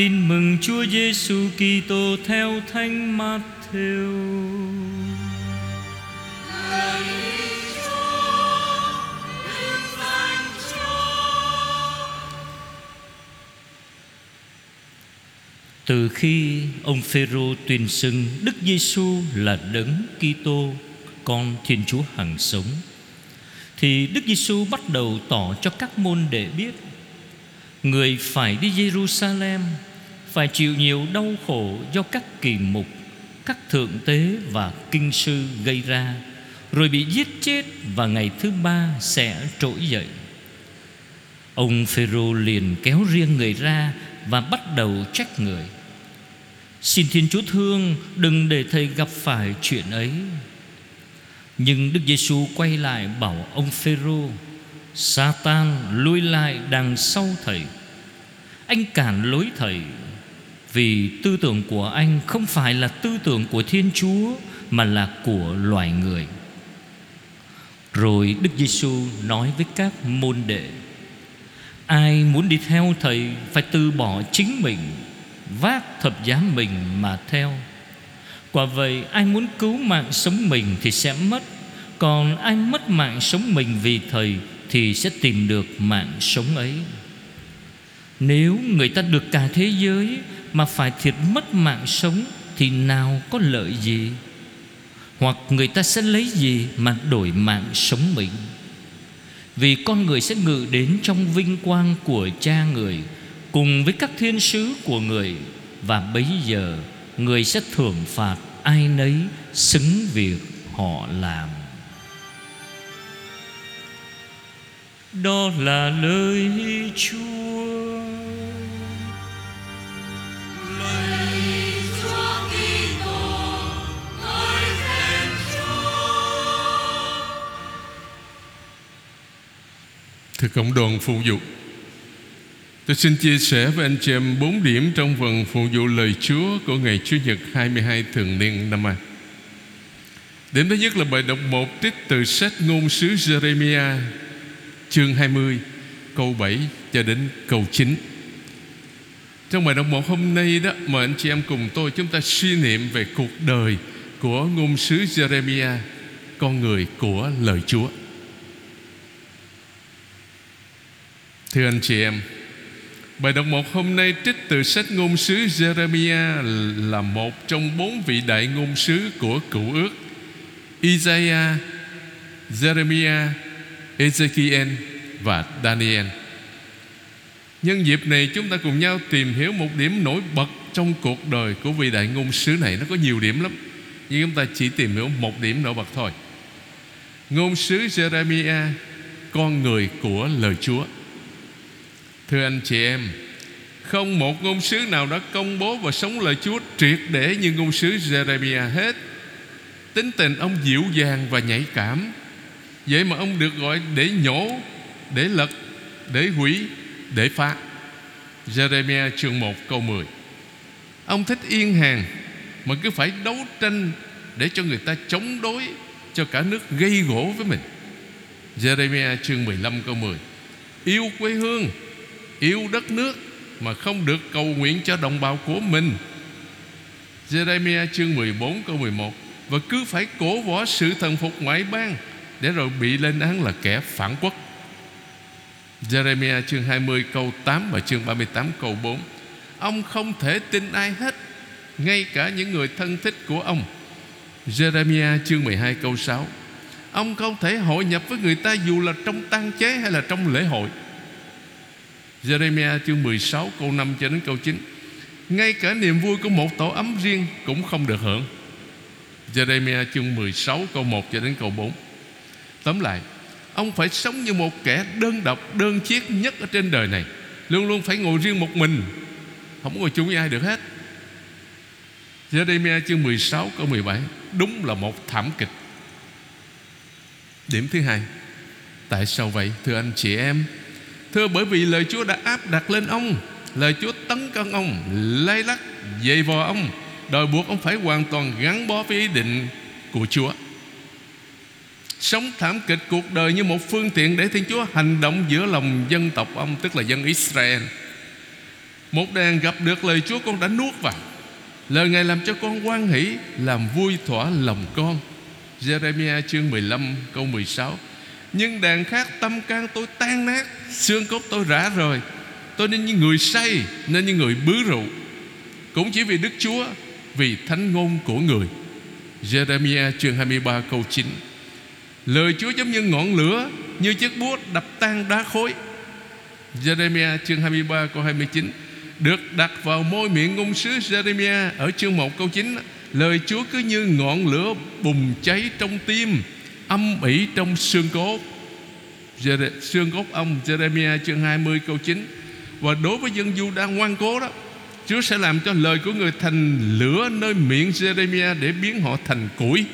Tin mừng Chúa Giêsu Kitô theo Thánh Matthew. Từ khi ông Phêrô tuyên xưng Đức Giêsu là đấng Kitô, con Thiên Chúa hằng sống, thì Đức Giêsu bắt đầu tỏ cho các môn đệ biết người phải đi Jerusalem phải chịu nhiều đau khổ do các kỳ mục, các thượng tế và kinh sư gây ra, rồi bị giết chết và ngày thứ ba sẽ trỗi dậy. Ông Phêrô liền kéo riêng người ra và bắt đầu trách người. Xin Thiên Chúa thương Đừng để thầy gặp phải chuyện ấy Nhưng Đức Giêsu quay lại bảo ông Phêrô Satan lui lại đằng sau thầy Anh cản lối thầy vì tư tưởng của anh không phải là tư tưởng của Thiên Chúa, Mà là của loài người. Rồi Đức Giêsu nói với các môn đệ, Ai muốn đi theo thầy Phải từ bỏ chính mình, Vác thập giá mình mà theo. Quả vậy ai muốn cứu mạng sống mình Thì sẽ mất, Còn ai mất mạng sống mình vì thầy Thì sẽ tìm được mạng sống ấy. Nếu người ta được cả thế giới mà phải thiệt mất mạng sống Thì nào có lợi gì? Hoặc người ta sẽ lấy gì Mà đổi mạng sống mình? Vì con người sẽ ngự đến Trong vinh quang của cha người, cùng với các thiên sứ của người, và bấy giờ người sẽ thưởng phạt ai nấy xứng việc họ làm. Đó là lời chúa. Thưa cộng đoàn phụ vụ Tôi xin chia sẻ với anh chị em bốn điểm trong phần phụ vụ lời Chúa của ngày Chủ nhật 22 thường niên năm nay. Điểm thứ nhất là bài đọc 1 trích từ sách ngôn sứ Jeremiah chương 20 câu 7 cho đến câu 9. Trong bài đọc một hôm nay đó, mời anh chị em cùng tôi chúng ta suy niệm về cuộc đời của ngôn sứ Jeremiah con người của lời Chúa. Thưa anh chị em, Bài đọc một hôm nay trích từ sách ngôn sứ Jeremiah là một trong bốn vị đại ngôn sứ của cựu ước Isaiah, Jeremiah, Ezekiel và Daniel. Nhân dịp này chúng ta cùng nhau tìm hiểu một điểm nổi bật trong cuộc đời của vị đại ngôn sứ này. Nó có nhiều điểm lắm. Nhưng chúng ta chỉ tìm hiểu một điểm nổi bật thôi. Ngôn sứ Jeremiah, con người của lời Chúa. Thưa anh chị em, Không một ngôn sứ nào đã công bố và sống lời Chúa triệt để như ngôn sứ Jeremiah hết. Tính tình ông dịu dàng và nhạy cảm. Vậy mà ông được gọi để nhổ, Để lật, Để hủy, Để phá. Jeremiah chương 1 câu 10 Ông thích yên hàng, Mà cứ phải đấu tranh Để cho người ta chống đối, Cho cả nước gây gỗ với mình. Jeremiah chương 15 câu 10 Yêu quê hương Yêu đất nước Mà không được cầu nguyện cho đồng bào của mình. Jeremiah chương 14 câu 11 Và cứ phải cổ võ sự thần phục ngoại bang Để rồi bị lên án là kẻ phản quốc. Jeremiah chương 20 câu 8 Và chương 38 câu 4 Ông không thể tin ai hết, Ngay cả những người thân thích của ông. Jeremiah chương 12 câu 6 Ông không thể hội nhập với người ta Dù là trong tang chế hay là trong lễ hội. Jeremiah chương 16 câu 5 cho đến câu 9 Ngay cả niềm vui của một tổ ấm riêng Cũng không được hưởng. Jeremiah chương 16 câu 1 cho đến câu 4 Tóm lại, Ông phải sống như một kẻ đơn độc, Đơn chiếc nhất ở trên đời này. Luôn luôn phải ngồi riêng một mình. Không ngồi chung với ai được hết. Jeremiah chương 16 câu 17 Đúng là một thảm kịch. Điểm thứ hai, Tại sao vậy, thưa anh chị em? Thưa, bởi vì lời Chúa đã áp đặt lên ông, Lời Chúa tấn công ông, Lay lắc, dày vò ông, Đòi buộc ông phải hoàn toàn gắn bó với ý định của Chúa. Sống thảm kịch cuộc đời như một phương tiện Để Thiên Chúa hành động giữa lòng dân tộc ông, Tức là dân Israel. Một đàn gặp được lời Chúa, con đã nuốt vào. Lời Ngài làm cho con quan hỷ, Làm vui thỏa lòng con. Jeremiah chương 15 câu 16 nhưng đàn khác tâm can tôi tan nát, Xương cốt tôi rã rồi Tôi nên như người say, Nên như người bứ rượu. Cũng chỉ vì Đức Chúa, Vì thánh ngôn của người. Jeremiah chương 23 câu 9 Lời Chúa giống như ngọn lửa, Như chiếc búa đập tan đá khối. Jeremiah chương 23 câu 29 Được đặt vào môi miệng ngôn sứ Jeremiah Ở chương 1 câu 9 Lời Chúa cứ như ngọn lửa bùng cháy trong tim. Âm ỉ trong xương cốt. Xương cốt ông Jeremiah chương 20 câu 9 Và đối với dân du đang ngoan cố đó, Chúa sẽ làm cho lời của người thành lửa nơi miệng Jeremiah để biến họ thành củi.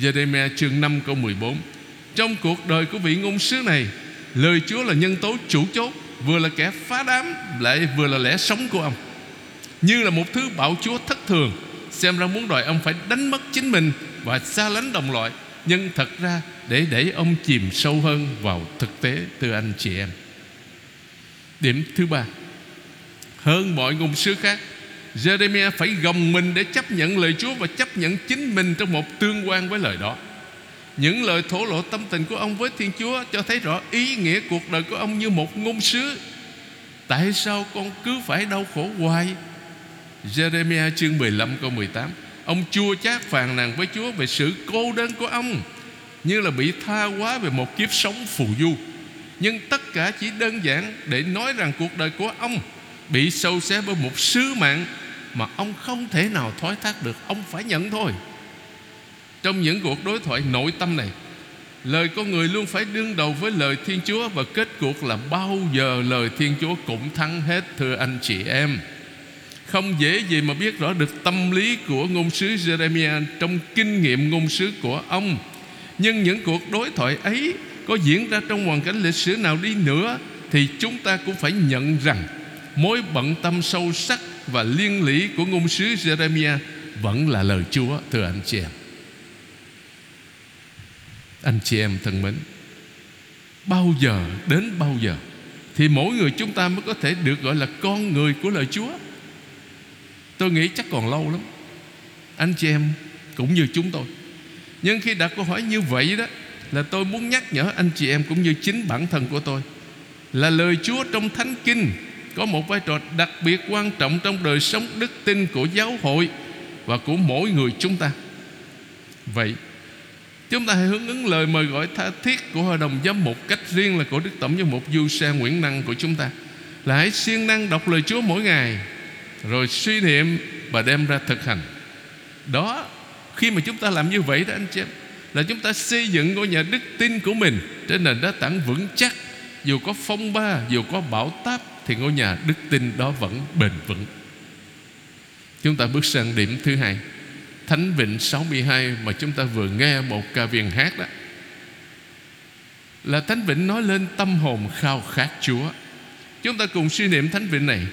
Jeremiah chương 5 câu 14 Trong cuộc đời của vị ngôn sứ này, Lời Chúa là nhân tố chủ chốt, Vừa là kẻ phá đám, Lại vừa là lẽ sống của ông. Như là một thứ bạo chúa thất thường, Xem ra muốn đòi ông phải đánh mất chính mình Và xa lánh đồng loại. Nhưng thật ra, để để ông chìm sâu hơn vào thực tế từ anh chị em. Điểm thứ ba, hơn mọi ngôn sứ khác, Jeremiah phải gồng mình để chấp nhận lời Chúa Và chấp nhận chính mình trong một tương quan với lời đó. Những lời thổ lộ tâm tình của ông với Thiên Chúa Cho thấy rõ ý nghĩa cuộc đời của ông như một ngôn sứ. Tại sao con cứ phải đau khổ hoài? Jeremiah chương 15 câu 18 Ông chua chát phàn nàn với Chúa Về sự cô đơn của ông, Như là bị tha hóa về một kiếp sống phù du. Nhưng tất cả chỉ đơn giản Để nói rằng cuộc đời của ông Bị sâu xé bởi một sứ mạng Mà ông không thể nào thoái thác được, Ông phải nhận thôi. Trong những cuộc đối thoại nội tâm này, Lời con người luôn phải đương đầu với lời Thiên Chúa, Và kết cuộc là bao giờ lời Thiên Chúa cũng thắng hết, Thưa anh chị em. Không dễ gì mà biết rõ được tâm lý của ngôn sứ Jeremiah Trong kinh nghiệm ngôn sứ của ông. Nhưng những cuộc đối thoại ấy Có diễn ra trong hoàn cảnh lịch sử nào đi nữa Thì chúng ta cũng phải nhận rằng Mối bận tâm sâu sắc và liên lỉ của ngôn sứ Jeremiah Vẫn là lời Chúa, thưa anh chị em. Anh chị em thân mến, Bao giờ đến bao giờ Thì mỗi người chúng ta mới có thể được gọi là con người của lời Chúa. Tôi nghĩ chắc còn lâu lắm Anh chị em cũng như chúng tôi Nhưng khi đặt câu hỏi như vậy đó Là tôi muốn nhắc nhở anh chị em cũng như chính bản thân của tôi Là lời Chúa trong Thánh Kinh có một vai trò đặc biệt quan trọng trong đời sống đức tin của giáo hội và của mỗi người chúng ta. Vậy, chúng ta hãy hướng ứng lời mời gọi tha thiết của Hội đồng giám mục cách riêng là của Đức Tổng giám mục Du Sa Nguyễn Năng của chúng ta. Là hãy siêng năng đọc lời Chúa mỗi ngày rồi suy niệm và đem ra thực hành. Đó, khi mà chúng ta làm như vậy đó anh chị em là chúng ta xây dựng ngôi nhà đức tin của mình trên nền đá tảng vững chắc. Dù có phong ba dù có bão táp thì ngôi nhà đức tin đó vẫn bền vững. Chúng ta bước sang điểm thứ hai. Thánh Vịnh 62 mà chúng ta vừa nghe một ca viên hát đó. Là Thánh Vịnh nói lên tâm hồn khao khát Chúa. Chúng ta cùng suy niệm Thánh Vịnh này.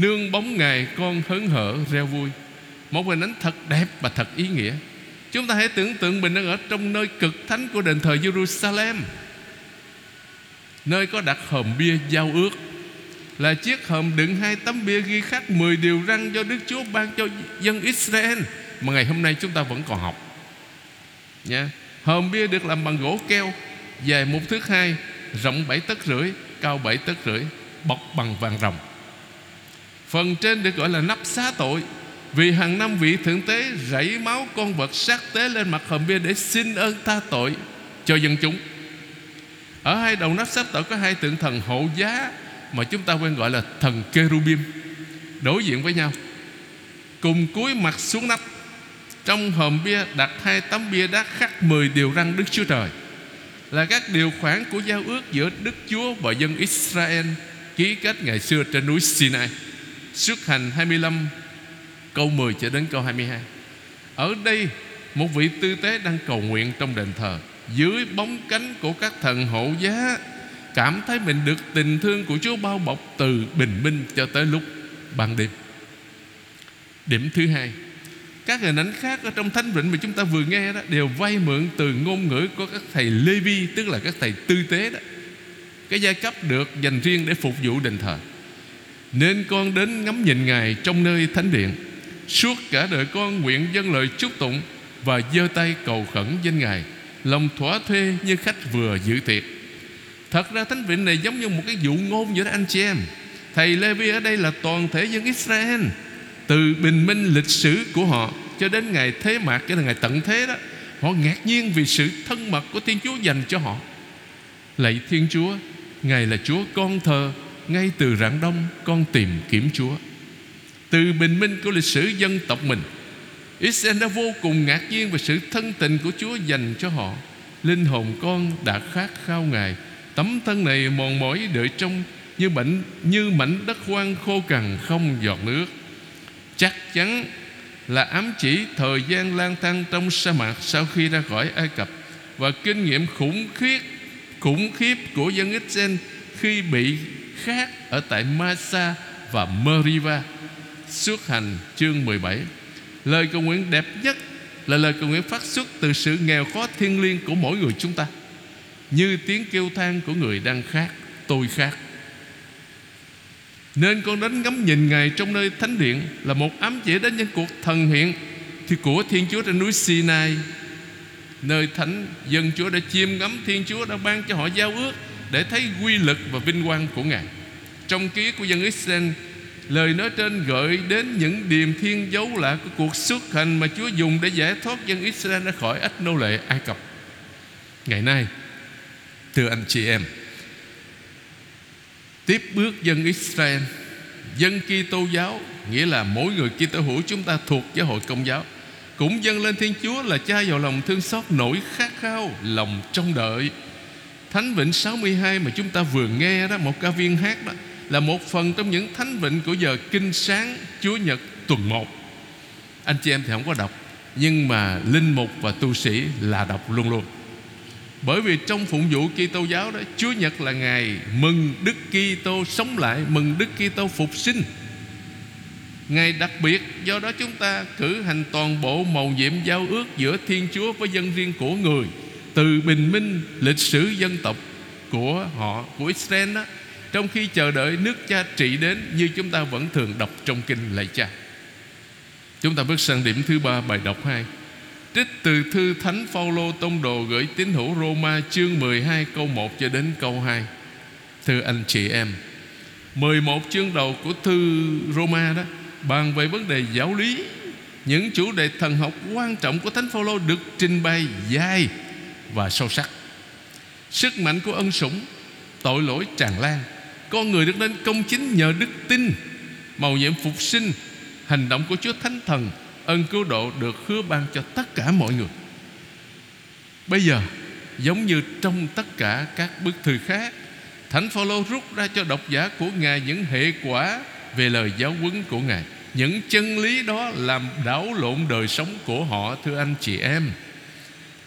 Nương bóng Ngài con hớn hở reo vui Một hình ảnh thật đẹp và thật ý nghĩa Chúng ta hãy tưởng tượng mình đang ở trong nơi cực thánh của đền thờ Jerusalem Nơi có đặt hòm bia giao ước là chiếc hòm đựng hai tấm bia ghi khắc 10 điều răn do Đức Chúa ban cho dân Israel mà ngày hôm nay chúng ta vẫn còn học. Nha. Hòm bia được làm bằng gỗ keo dài một thước hai, rộng bảy tấc rưỡi, cao bảy tấc rưỡi, bọc bằng vàng rồng. Phần trên được gọi là nắp xá tội. Vì hàng năm vị thượng tế rảy máu con vật sát tế lên mặt hòm bia để xin ơn tha tội cho dân chúng. Ở hai đầu nắp xá tội có hai tượng thần hộ giá mà chúng ta quen gọi là thần Kerubim. Đối diện với nhau. Cùng cúi mặt xuống nắp. Trong hòm bia đặt hai tấm bia đá khắc 10 điều răn Đức Chúa Trời. Là các điều khoản của giao ước giữa Đức Chúa và dân Israel ký kết ngày xưa trên núi Sinai xuất hành 25 câu 10 cho đến câu 22 ở đây một vị tư tế đang cầu nguyện trong đền thờ dưới bóng cánh của các thần hộ giá cảm thấy mình được tình thương của Chúa bao bọc từ bình minh cho tới lúc ban đêm. Điểm thứ hai, các hình ảnh khác ở trong thánh vịnh mà chúng ta vừa nghe đó đều vay mượn từ ngôn ngữ của các thầy Lê Vi, tức là các thầy tư tế đó. Cái giai cấp được dành riêng để phục vụ đền thờ. Nên con đến ngắm nhìn Ngài trong nơi thánh điện. Suốt cả đời con nguyện dâng lời chúc tụng Và giơ tay cầu khẩn danh Ngài, Lòng thỏa thuê như khách vừa dự tiệc. Thật ra thánh vịnh này giống như một cái dụ ngôn giữa anh chị em. Thầy Levi ở đây là toàn thể dân Israel. Từ bình minh lịch sử của họ Cho đến ngày thế mạc Cho đến ngày tận thế đó, Họ ngạc nhiên vì sự thân mật của Thiên Chúa dành cho họ. Lạy Thiên Chúa, Ngài là Chúa con thờ ngay từ rạng đông, con tìm kiếm Chúa. Từ bình minh của lịch sử dân tộc mình, Israel đã vô cùng ngạc nhiên Về sự thân tình của Chúa dành cho họ. Linh hồn con đã khát khao Ngài. Tấm thân này mòn mỏi đợi trong Như mảnh như mảnh đất hoang khô cằn không giọt nước. Chắc chắn là ám chỉ thời gian lang thang trong sa mạc sau khi ra khỏi Ai Cập và kinh nghiệm khủng khiếp khủng khiếp của dân Israel khi bị khác ở tại Masa và Meriva. Xuất hành chương 17. Lời cầu nguyện đẹp nhất là lời cầu nguyện phát xuất từ sự nghèo khó thiêng liêng của mỗi người chúng ta. Như tiếng kêu than của người đang khác, tôi khác. Nên con đến ngắm nhìn Ngài trong nơi thánh điện Là một ám chỉ đến những cuộc thần hiện Thì của Thiên Chúa trên núi Sinai Nơi thánh dân Chúa đã chiêm ngắm Thiên Chúa đã ban cho họ giao ước để thấy quy lực và vinh quang của Ngài. Trong ký của dân Israel, Lời nói trên gợi đến những điềm thiên dấu lạ của cuộc xuất hành Mà Chúa dùng để giải thoát dân Israel ra khỏi ách nô lệ Ai Cập. Ngày nay, Thưa anh chị em, tiếp bước dân Israel, dân Kitô giáo, nghĩa là mỗi người Kitô hữu chúng ta thuộc giáo hội công giáo, cũng dâng lên Thiên Chúa là cha vào lòng thương xót nổi khát khao, lòng trông đợi Thánh Vịnh 62 mà chúng ta vừa nghe đó, Một ca viên hát đó, Là một phần trong những thánh vịnh của giờ kinh sáng, Chúa Nhật tuần 1 Anh chị em thì không có đọc, Nhưng mà linh mục và tu sĩ là đọc luôn luôn. Bởi vì trong phụng vụ Kitô giáo đó, Chúa Nhật là ngày mừng Đức Kitô sống lại, Mừng Đức Kitô phục sinh. Ngày đặc biệt, Do đó chúng ta cử hành toàn bộ mầu nhiệm giao ước Giữa Thiên Chúa với dân riêng của người. Từ bình minh lịch sử dân tộc Của họ Của Israel đó Trong khi chờ đợi nước cha trị đến Như chúng ta vẫn thường đọc trong kinh lạy cha Chúng ta bước sang điểm thứ ba bài đọc 2 Trích từ thư Thánh Phaolô Tông Đồ gửi tín hữu Roma chương 12 câu 1 cho đến câu 2. Thưa anh chị em, 11 chương đầu của thư Roma đó bàn về vấn đề giáo lý, những chủ đề thần học quan trọng của Thánh Phaolô được trình bày dài và sâu sắc. Sức mạnh của ân sủng, tội lỗi tràn lan, con người được nên công chính nhờ đức tin, màu nhiệm phục sinh, hành động của Chúa Thánh Thần ân cứu độ được hứa ban cho tất cả mọi người. Bây giờ giống như trong tất cả các bức thư khác thánh phaolô rút ra cho độc giả của ngài những hệ quả về lời giáo huấn của ngài. Những chân lý đó làm đảo lộn đời sống của họ thưa anh chị em.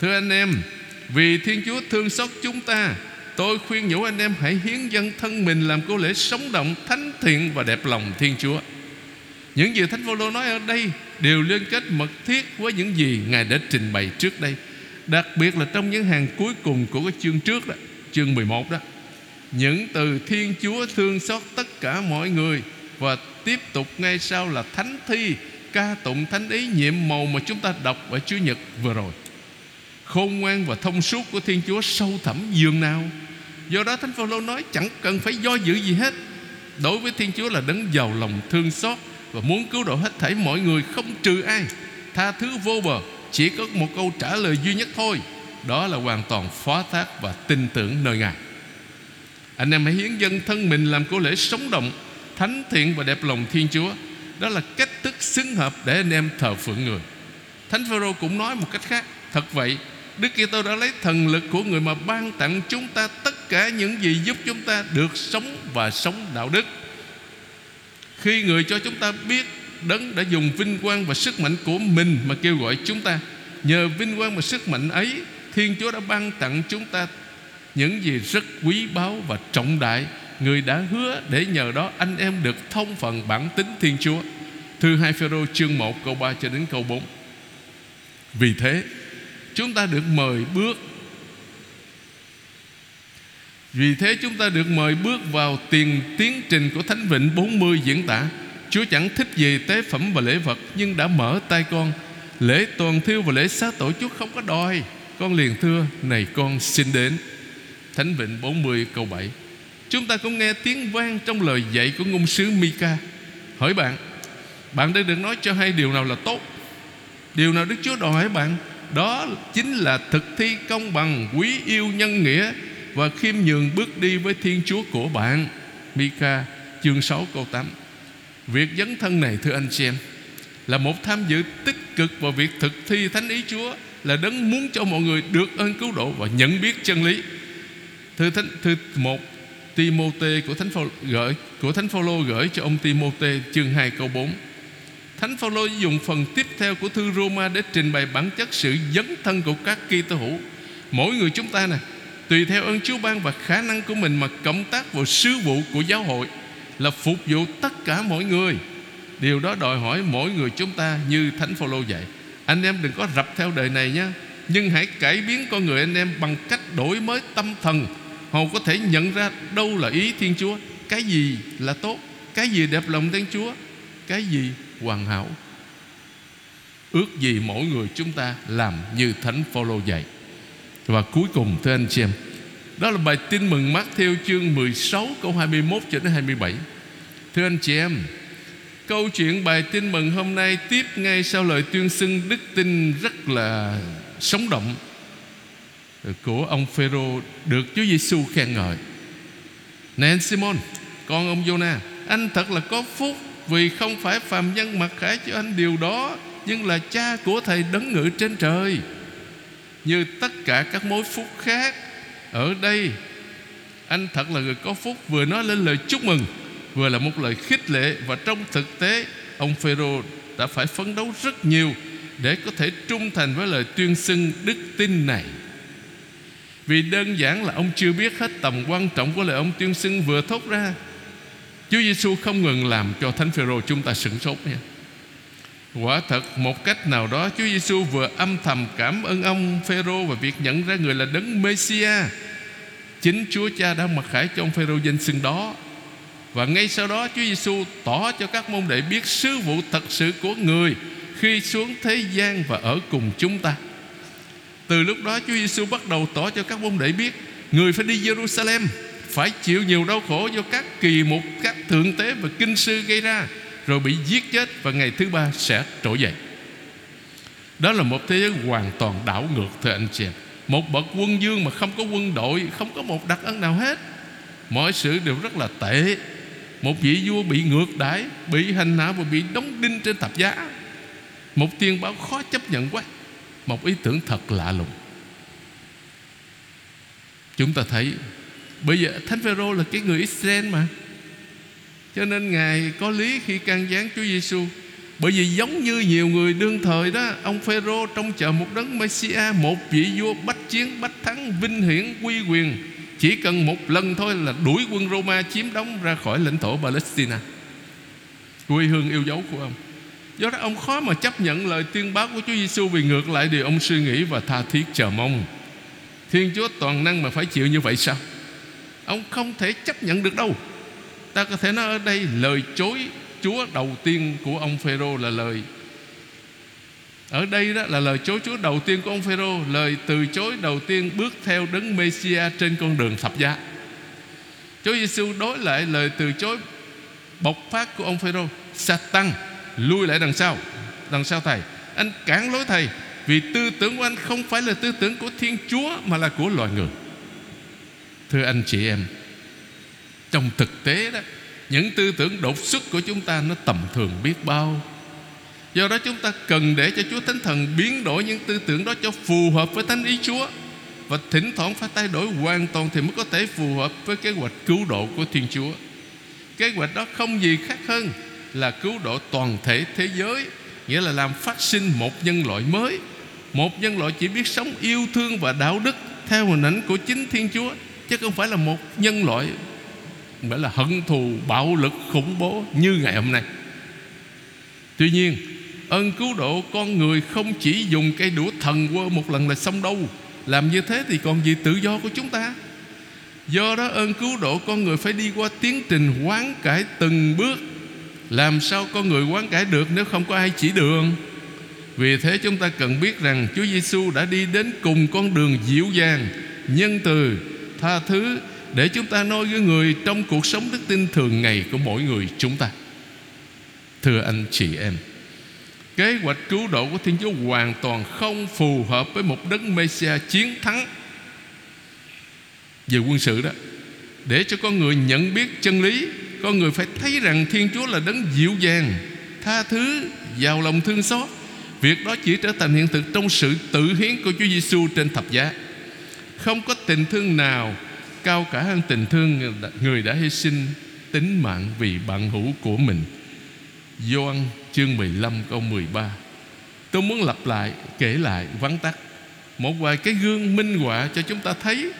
Thưa anh em vì thiên chúa thương xót chúng ta tôi khuyên nhủ anh em hãy hiến dân thân mình làm cô lễ sống động thánh thiện và đẹp lòng thiên chúa những gì Thánh Phaolô nói ở đây đều liên kết mật thiết với những gì Ngài đã trình bày trước đây. Đặc biệt là trong những hàng cuối cùng của cái chương trước đó, chương 11 đó. Những từ Thiên Chúa thương xót tất cả mọi người và tiếp tục ngay sau là thánh thi ca tụng thánh ý nhiệm màu mà chúng ta đọc ở Chúa Nhật vừa rồi. Khôn ngoan và thông suốt của Thiên Chúa sâu thẳm dường nào. Do đó Thánh Phaolô nói chẳng cần phải do dự gì hết. Đối với Thiên Chúa là đấng giàu lòng, thương xót và muốn cứu độ hết thảy mọi người không trừ ai tha thứ vô bờ, chỉ có một câu trả lời duy nhất thôi, đó là hoàn toàn phó thác và tin tưởng nơi ngài anh em hãy hiến dân thân mình làm của lễ sống động, thánh thiện và đẹp lòng thiên chúa đó là cách thức xứng hợp để anh em thờ phượng người thánh phêrô cũng nói một cách khác, thật vậy Đức Kitô đã lấy thần lực của người mà ban tặng chúng ta tất cả những gì giúp chúng ta được sống và sống đạo đức. Khi người cho chúng ta biết Đấng đã dùng vinh quang và sức mạnh của mình Mà kêu gọi chúng ta, Nhờ vinh quang và sức mạnh ấy, Thiên Chúa đã ban tặng chúng ta Những gì rất quý báu và trọng đại. Người đã hứa để nhờ đó anh em được thông phần bản tính Thiên Chúa. Thư 2 Phêrô chương 1 câu 3 cho đến câu 4 Vì thế Chúng ta được mời bước. Vì thế chúng ta được mời bước vào tiền tiến trình của Thánh Vịnh 40 diễn tả. Chúa chẳng thích gì tế phẩm và lễ vật, Nhưng đã mở tay con. Lễ toàn thiêu và lễ xá tội Chúa không có đòi. Con liền thưa, Này con, xin đến. Thánh Vịnh 40 câu 7 Chúng ta cũng nghe tiếng vang trong lời dạy của ngôn sứ Mika Hỏi bạn Bạn đã được nói cho hay điều nào là tốt? Điều nào Đức Chúa đòi hỏi bạn? Đó chính là thực thi công bằng Quý yêu nhân nghĩa Và khiêm nhường bước đi với Thiên Chúa của bạn. Mika chương 6 câu 8 Việc dấn thân này, thưa anh chị em, Là một tham dự tích cực vào việc thực thi Thánh ý Chúa, Là đấng muốn cho mọi người được ơn cứu độ Và nhận biết chân lý. Thư thánh, thư một Timote của Thánh Phaolô gửi, của Thánh Phaolô gửi cho ông Timote chương 2 câu 4. Thánh Phaolô dùng phần tiếp theo của thư Roma để trình bày bản chất sự dấn thân của các Kitô hữu. Mỗi người chúng ta nè, tùy theo ơn Chúa ban và khả năng của mình mà cộng tác vào sứ vụ của giáo hội là phục vụ tất cả mọi người. Điều đó đòi hỏi mỗi người chúng ta như Thánh Phaolô dạy. Anh em đừng có rập theo đời này nhé, nhưng hãy cải biến con người anh em bằng cách đổi mới tâm thần Họ có thể nhận ra đâu là ý Thiên Chúa Cái gì là tốt Cái gì đẹp lòng Thiên Chúa Cái gì hoàn hảo. Ước gì mỗi người chúng ta làm như Thánh Phaolô dạy. Và cuối cùng thưa anh chị em Đó là bài tin mừng mát theo chương 16 câu 21 cho đến 27 Thưa anh chị em Câu chuyện bài tin mừng hôm nay Tiếp ngay sau lời tuyên xưng đức tin rất là sống động của ông Phêrô được Chúa Giêsu khen ngợi. Nè anh Simon, con ông Jonah, anh thật là có phúc vì không phải phàm nhân mặc khải cho anh điều đó, nhưng là cha của thầy đấng ngự trên trời. Như tất cả các mối phúc khác ở đây anh thật là người có phúc. Vừa nói lên lời chúc mừng vừa là một lời khích lệ. Và trong thực tế ông Phêrô đã phải phấn đấu rất nhiều để có thể trung thành với lời tuyên xưng đức tin này. Vì đơn giản là ông chưa biết hết tầm quan trọng của lời ông tuyên xưng vừa thốt ra Chúa Giêsu không ngừng làm cho Thánh Phêrô chúng ta sửng sốt nha Quả thật, một cách nào đó, Chúa Giêsu vừa âm thầm cảm ơn ông Phêrô và việc nhận ra người là đấng Messia. Chính Chúa Cha đã mặc khải cho ông Phêrô danh xưng đó. Và ngay sau đó, Chúa Giêsu tỏ cho các môn đệ biết sứ vụ thật sự của người khi xuống thế gian và ở cùng chúng ta. Từ lúc đó, Chúa Giêsu bắt đầu tỏ cho các môn đệ biết Người phải đi Jerusalem phải chịu nhiều đau khổ do các kỳ mục, Các thượng tế và kinh sư gây ra, Rồi bị giết chết Và ngày thứ ba sẽ trỗi dậy. Đó là một thế giới hoàn toàn đảo ngược, Thưa anh chị em. Một bậc quân dương mà không có quân đội, Không có một đặc ân nào hết. Mọi sự đều rất là tệ. Một vị vua bị ngược đãi, Bị hành hạ và bị đóng đinh trên thập giá. Một tiên báo khó chấp nhận quá. Một ý tưởng thật lạ lùng. Chúng ta thấy Bây giờ Thánh Phêrô là cái người Israel mà. Cho nên Ngài có lý khi can gián Chúa Giêsu. Bởi vì giống như nhiều người đương thời đó, Ông Phêrô trong chờ một đấng Messiah, Một vị vua bách chiến, bách thắng, Vinh hiển, quy quyền. Chỉ cần một lần thôi là đuổi quân Roma Chiếm đóng ra khỏi lãnh thổ Palestine Quê hương yêu dấu của ông. Do đó ông khó mà chấp nhận lời tuyên báo của Chúa Giêsu Vì ngược lại điều ông suy nghĩ và tha thiết chờ mong. Thiên Chúa toàn năng mà phải chịu như vậy sao? Ông không thể chấp nhận được đâu. Ta có thể nói ở đây lời chối Chúa đầu tiên của ông Phêrô là lời. Ở đây đó là lời chối Chúa đầu tiên của ông Phêrô, lời từ chối đầu tiên bước theo đấng Messia trên con đường thập giá. Chúa Giêsu đối lại lời từ chối bộc phát của ông Phêrô, Satan lui lại đằng sau đằng sau thầy. Anh cản lối thầy vì tư tưởng của anh không phải là tư tưởng của thiên chúa mà là của loài người thưa anh chị em, trong thực tế đó, những tư tưởng đột xuất của chúng ta nó tầm thường biết bao. Do đó chúng ta cần để cho chúa thánh thần biến đổi những tư tưởng đó cho phù hợp với thánh ý chúa và thỉnh thoảng phải thay đổi hoàn toàn thì mới có thể phù hợp với kế hoạch cứu độ của thiên chúa. Kế hoạch đó không gì khác hơn là cứu độ toàn thể thế giới, nghĩa là làm phát sinh một nhân loại mới. Một nhân loại chỉ biết sống yêu thương và đạo đức theo hình ảnh của chính thiên chúa chứ không phải là một nhân loại phải là hận thù bạo lực khủng bố như ngày hôm nay. Tuy nhiên ơn cứu độ con người không chỉ dùng cây đũa thần quơ một lần là xong đâu. Làm như thế thì còn gì tự do của chúng ta. Do đó ơn cứu độ con người phải đi qua tiến trình hoán cải từng bước. Làm sao con người hoán cải được nếu không có ai chỉ đường? Vì thế chúng ta cần biết rằng Chúa Giêsu đã đi đến cùng con đường dịu dàng Nhân từ, tha thứ Để chúng ta nói với người trong cuộc sống đức tin thường ngày của mỗi người chúng ta. Thưa anh chị em, Kế hoạch cứu độ của Thiên Chúa hoàn toàn không phù hợp với một đất Messiah chiến thắng về quân sự đó. Để cho con người nhận biết chân lý, con người phải thấy rằng thiên chúa là đấng dịu dàng, tha thứ, giàu lòng thương xót. Việc đó chỉ trở thành hiện thực trong sự tự hiến của chúa giêsu trên thập giá không có tình thương nào cao cả hơn tình thương người đã hy sinh tính mạng vì bạn hữu của mình. Gioan chương 15 câu 13 Tôi muốn lặp lại, kể lại, vắn tắt Một vài cái gương minh họa cho chúng ta thấy.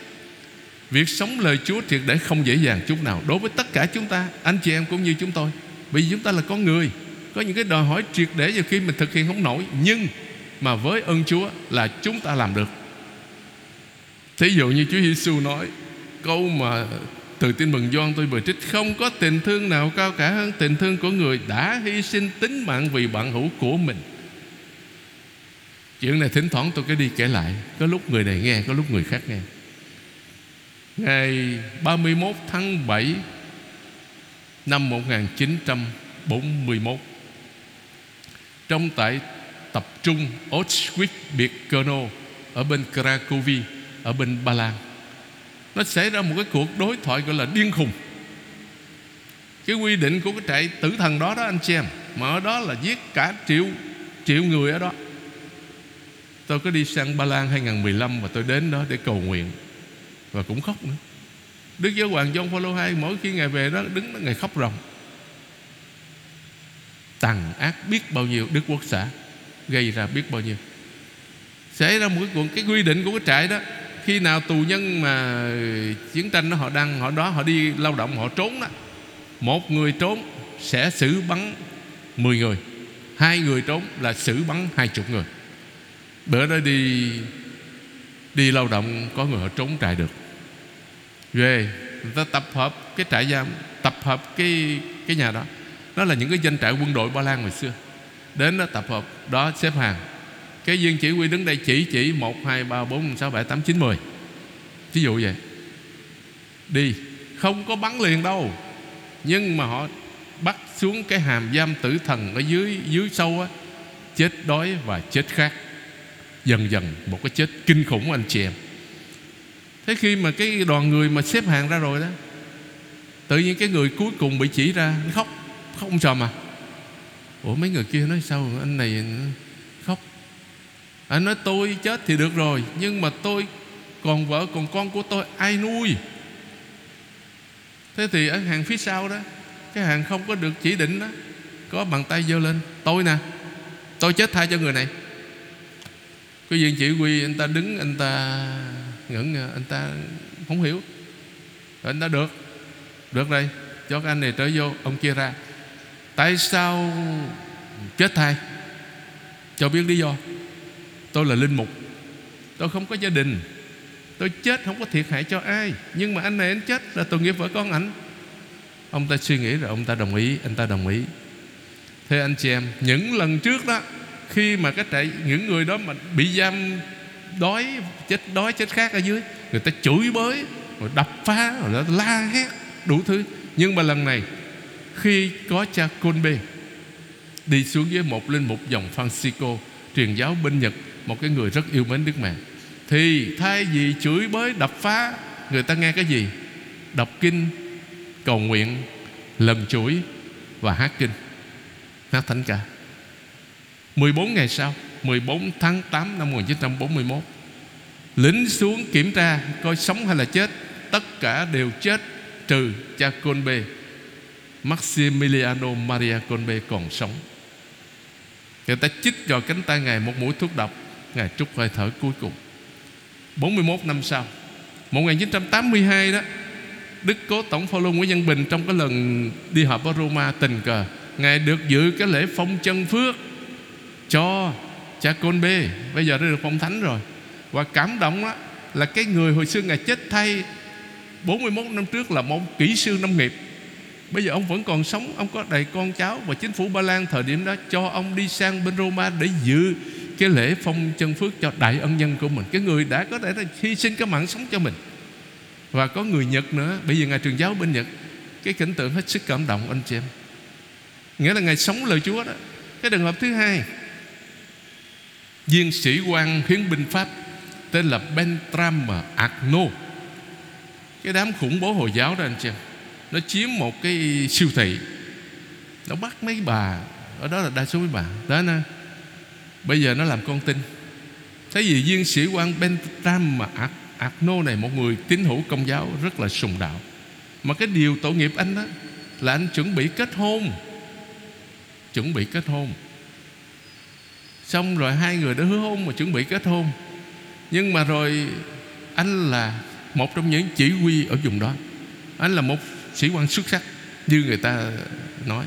Việc sống lời Chúa triệt để không dễ dàng chút nào. Đối với tất cả chúng ta Anh chị em cũng như chúng tôi Bởi vì chúng ta là con người Có những cái đòi hỏi triệt để nhiều khi mình thực hiện không nổi. Nhưng mà với ơn Chúa là chúng ta làm được. Thí dụ như Chúa Giêsu nói, Câu mà từ tin mừng Doan tôi vừa trích Không có tình thương nào cao cả hơn tình thương của người Đã hy sinh tính mạng vì bạn hữu của mình. Chuyện này thỉnh thoảng tôi cứ đi kể lại, Có lúc người này nghe, Có lúc người khác nghe. Ngày 31 tháng 7 Năm 1941 Trong tại tập trung Auschwitz-Birkenau Ở bên Krakow ở bên Ba Lan. Nó xảy ra một cái cuộc đối thoại gọi là điên khùng. Cái quy định của cái trại tử thần đó đó anh chị em Mà ở đó là giết cả triệu triệu người ở đó. Tôi có đi sang Ba Lan 2015 Và tôi đến đó để cầu nguyện và cũng khóc nữa. Đức Giáo Hoàng John Paul II Mỗi khi Ngài về đó đứng đó Ngài khóc ròng. Tàn ác biết bao nhiêu Đức Quốc xã Gây ra biết bao nhiêu. Xảy ra một cái, cuộc, cái quy định của cái trại đó khi nào tù nhân mà Chiến tranh đó họ đang, Họ đó họ đi lao động, họ trốn đó, Một người trốn sẽ xử bắn 10 người, Hai người trốn là xử bắn hai chục người. Bữa đó đi Đi lao động có người họ trốn trại được. Về, người ta tập hợp cái trại giam, tập hợp cái cái nhà đó. Đó là những cái danh trại quân đội ba lan hồi xưa. Đến đó tập hợp, đó xếp hàng cái viên chỉ huy đứng đây chỉ chỉ, một, hai, ba, bốn sáu, bảy, tám, chín, mười. Ví dụ vậy. Đi. Không có bắn liền đâu. Nhưng mà họ bắt xuống cái hàm giam tử thần ở dưới dưới sâu á, chết đói và chết khác dần dần một cái chết kinh khủng anh chị em. Thế khi mà cái đoàn người mà xếp hàng ra rồi đó, Tự nhiên cái người cuối cùng bị chỉ ra, Nó khóc Khóc ông trò mà Ủa, mấy người kia nói sao? Anh này anh nói, tôi chết thì được rồi, Nhưng mà tôi còn vợ, còn con của tôi, ai nuôi? Thế thì ở hàng phía sau đó, Cái hàng không có được chỉ định đó, Có bàn tay giơ lên, Tôi nè, Tôi chết thay cho người này. Cái viên chỉ huy, anh ta đứng, Anh ta ngẩn anh ta không hiểu. Rồi anh ta được được đây cho cái anh này trở vô, ông kia ra. Tại sao chết thay? Cho biết lý do tôi là linh mục. Tôi không có gia đình. Tôi chết không có thiệt hại cho ai. Nhưng mà anh này anh chết là tội nghiệp vợ con ảnh. Ông ta suy nghĩ rồi ông ta đồng ý, anh ta đồng ý. Thế anh chị em, những lần trước đó, khi mà cái trại, những người đó mà bị giam đói, chết đói, chết khác ở dưới, người ta chửi bới, rồi đập phá, rồi la hét, đủ thứ. Nhưng mà lần này, khi có cha côn bê đi xuống với một linh mục dòng Francisco truyền giáo bên Nhật một cái người rất yêu mến Đức Mẹ. Thì thay vì chửi bới, đập phá, người ta nghe cái gì? Đọc kinh, cầu nguyện, lần chuỗi và hát kinh. Hát thánh ca 14 ngày sau 14 tháng 8 năm 1941 Lính xuống kiểm tra Coi sống hay là chết. Tất cả đều chết, Trừ cha Colbe Maximiliano Maria Colbe còn sống. Người ta chích vào cánh tay Ngài một mũi thuốc độc. Ngài trút hơi thở cuối cùng. 41 năm sau 1982 đó, Đức Cố Tổng Phaolô Nguyễn Văn Bình Trong cái lần đi họp ở Roma tình cờ, Ngài được dự cái lễ phong chân phước Cho cha Côn Bê. Bây giờ đã được phong thánh rồi. Và cảm động đó là cái người hồi xưa Ngài chết thay 41 năm trước là một kỹ sư nông nghiệp. Bây giờ ông vẫn còn sống, Ông có đầy con cháu Và chính phủ Ba Lan thời điểm đó Cho ông đi sang bên Roma Để dự cái lễ phong chân phước Cho đại ân nhân của mình. Cái người đã có thể hy sinh cái mạng sống cho mình. Và có người Nhật nữa. Bây giờ Ngài truyền giáo bên Nhật, Cái cảnh tượng hết sức cảm động anh chị em. Nghĩa là Ngài sống lời Chúa đó. Cái trường hợp thứ hai, Viên sĩ quan hiến binh Pháp Tên là Bentram Agno. Cái đám khủng bố Hồi giáo đó anh chị em, Nó chiếm một cái siêu thị. Nó bắt mấy bà, Ở đó là đa số mấy bà. Đó nè. Bây giờ nó làm con tin. Thế vì viên sĩ quan Bentham mà Arnaud này, Một người tín hữu công giáo Rất là sùng đạo. Mà cái điều tội nghiệp anh đó Là anh chuẩn bị kết hôn. Chuẩn bị kết hôn. Xong rồi hai người đã hứa hôn Mà chuẩn bị kết hôn. Nhưng mà rồi Anh là một trong những chỉ huy ở vùng đó. Anh là một sĩ quan xuất sắc, Như người ta nói.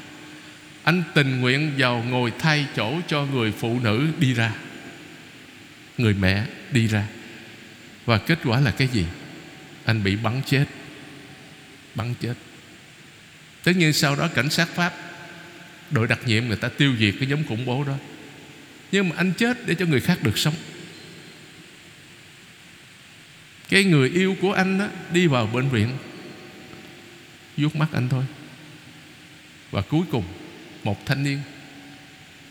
Anh tình nguyện vào ngồi thay chỗ Cho người phụ nữ đi ra. Người mẹ đi ra. Và kết quả là cái gì? Anh bị bắn chết. Bắn chết. Tất nhiên sau đó cảnh sát Pháp, Đội đặc nhiệm người ta tiêu diệt cái giống khủng bố đó. Nhưng mà anh chết để cho người khác được sống. Cái người yêu của anh đó Đi vào bệnh viện, vuốt mắt anh thôi. Và cuối cùng một thanh niên.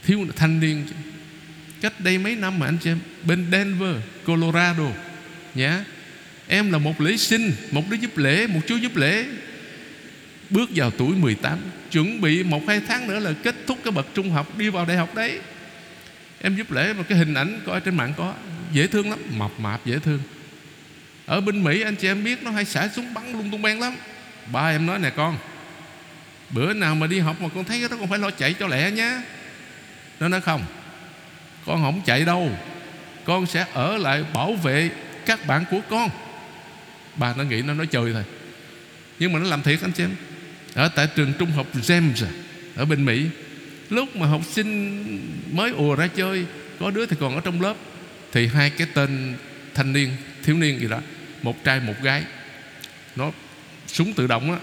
Thiếu thanh niên Cách đây mấy năm mà anh chị em Bên Denver, Colorado. Nhá. Em là một lễ sinh Một đứa giúp lễ, một chú giúp lễ. Bước vào tuổi 18 Chuẩn bị một hai tháng nữa là kết thúc cái bậc trung học Đi vào đại học đấy. Em giúp lễ mà cái hình ảnh coi trên mạng có. Dễ thương lắm, mập mạp dễ thương. Ở bên Mỹ anh chị em biết Nó hay xả súng bắn lung tung beng lắm. Ba em nói nè con Bữa nào mà đi học mà con thấy cái đó Con phải lo chạy cho lẹ nhé Nó nói không, Con không chạy đâu. Con sẽ ở lại bảo vệ các bạn của con. Bà nó nghĩ nó nói chơi thôi. Nhưng mà nó làm thiệt anh chị em. Ở tại trường trung học James à, Ở bên Mỹ. Lúc mà học sinh mới ùa ra chơi, Có đứa thì còn ở trong lớp. Thì hai cái tên thanh niên, Thiếu niên gì đó, Một trai một gái, Nó súng tự động á.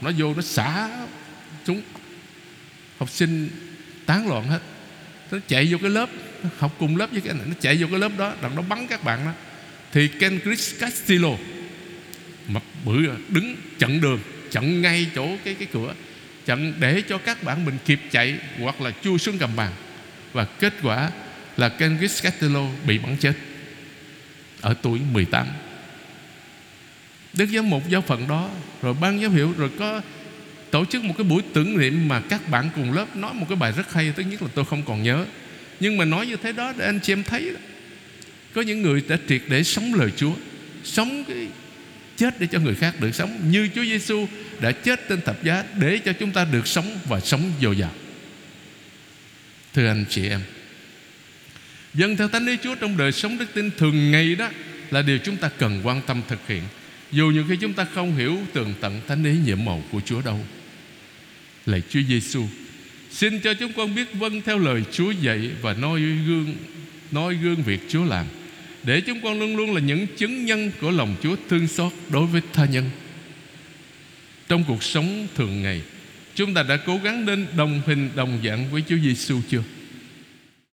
Nó vô, nó xả chúng Học sinh tán loạn hết. Nó chạy vô cái lớp Học cùng lớp với cái này. Nó chạy vô cái lớp đó, Đằng nó bắn các bạn đó. Thì Ken Chris Castillo Mặt bự đứng chặn đường, Chặn ngay chỗ cái cái cửa, chặn để cho các bạn mình kịp chạy hoặc là chui xuống gầm bàn. Và kết quả là Ken Chris Castillo bị bắn chết ở tuổi 18 Đức giám mục giáo phận đó, Rồi ban giám hiệu, Rồi có tổ chức một cái buổi tưởng niệm Mà các bạn cùng lớp nói một cái bài rất hay Tất nhiên là tôi không còn nhớ Nhưng mà nói như thế đó để anh chị em thấy đó. Có những người đã triệt để sống lời Chúa, Sống cái chết để cho người khác được sống, Như Chúa Giêsu đã chết trên thập giá Để cho chúng ta được sống và sống dồi dào Thưa anh chị em Dân theo Thánh Ý Chúa trong đời sống đức tin thường ngày đó Là điều chúng ta cần quan tâm thực hiện dù nhiều khi chúng ta không hiểu tường tận Thánh Ý nhiệm màu của Chúa đâu. Lạy Chúa Giêsu Xin cho chúng con biết vâng theo lời Chúa dạy Và noi gương Noi gương việc Chúa làm, Để chúng con luôn luôn là những chứng nhân Của lòng Chúa thương xót đối với tha nhân. Trong cuộc sống thường ngày, Chúng ta đã cố gắng nên đồng hình, đồng dạng với Chúa Giêsu chưa?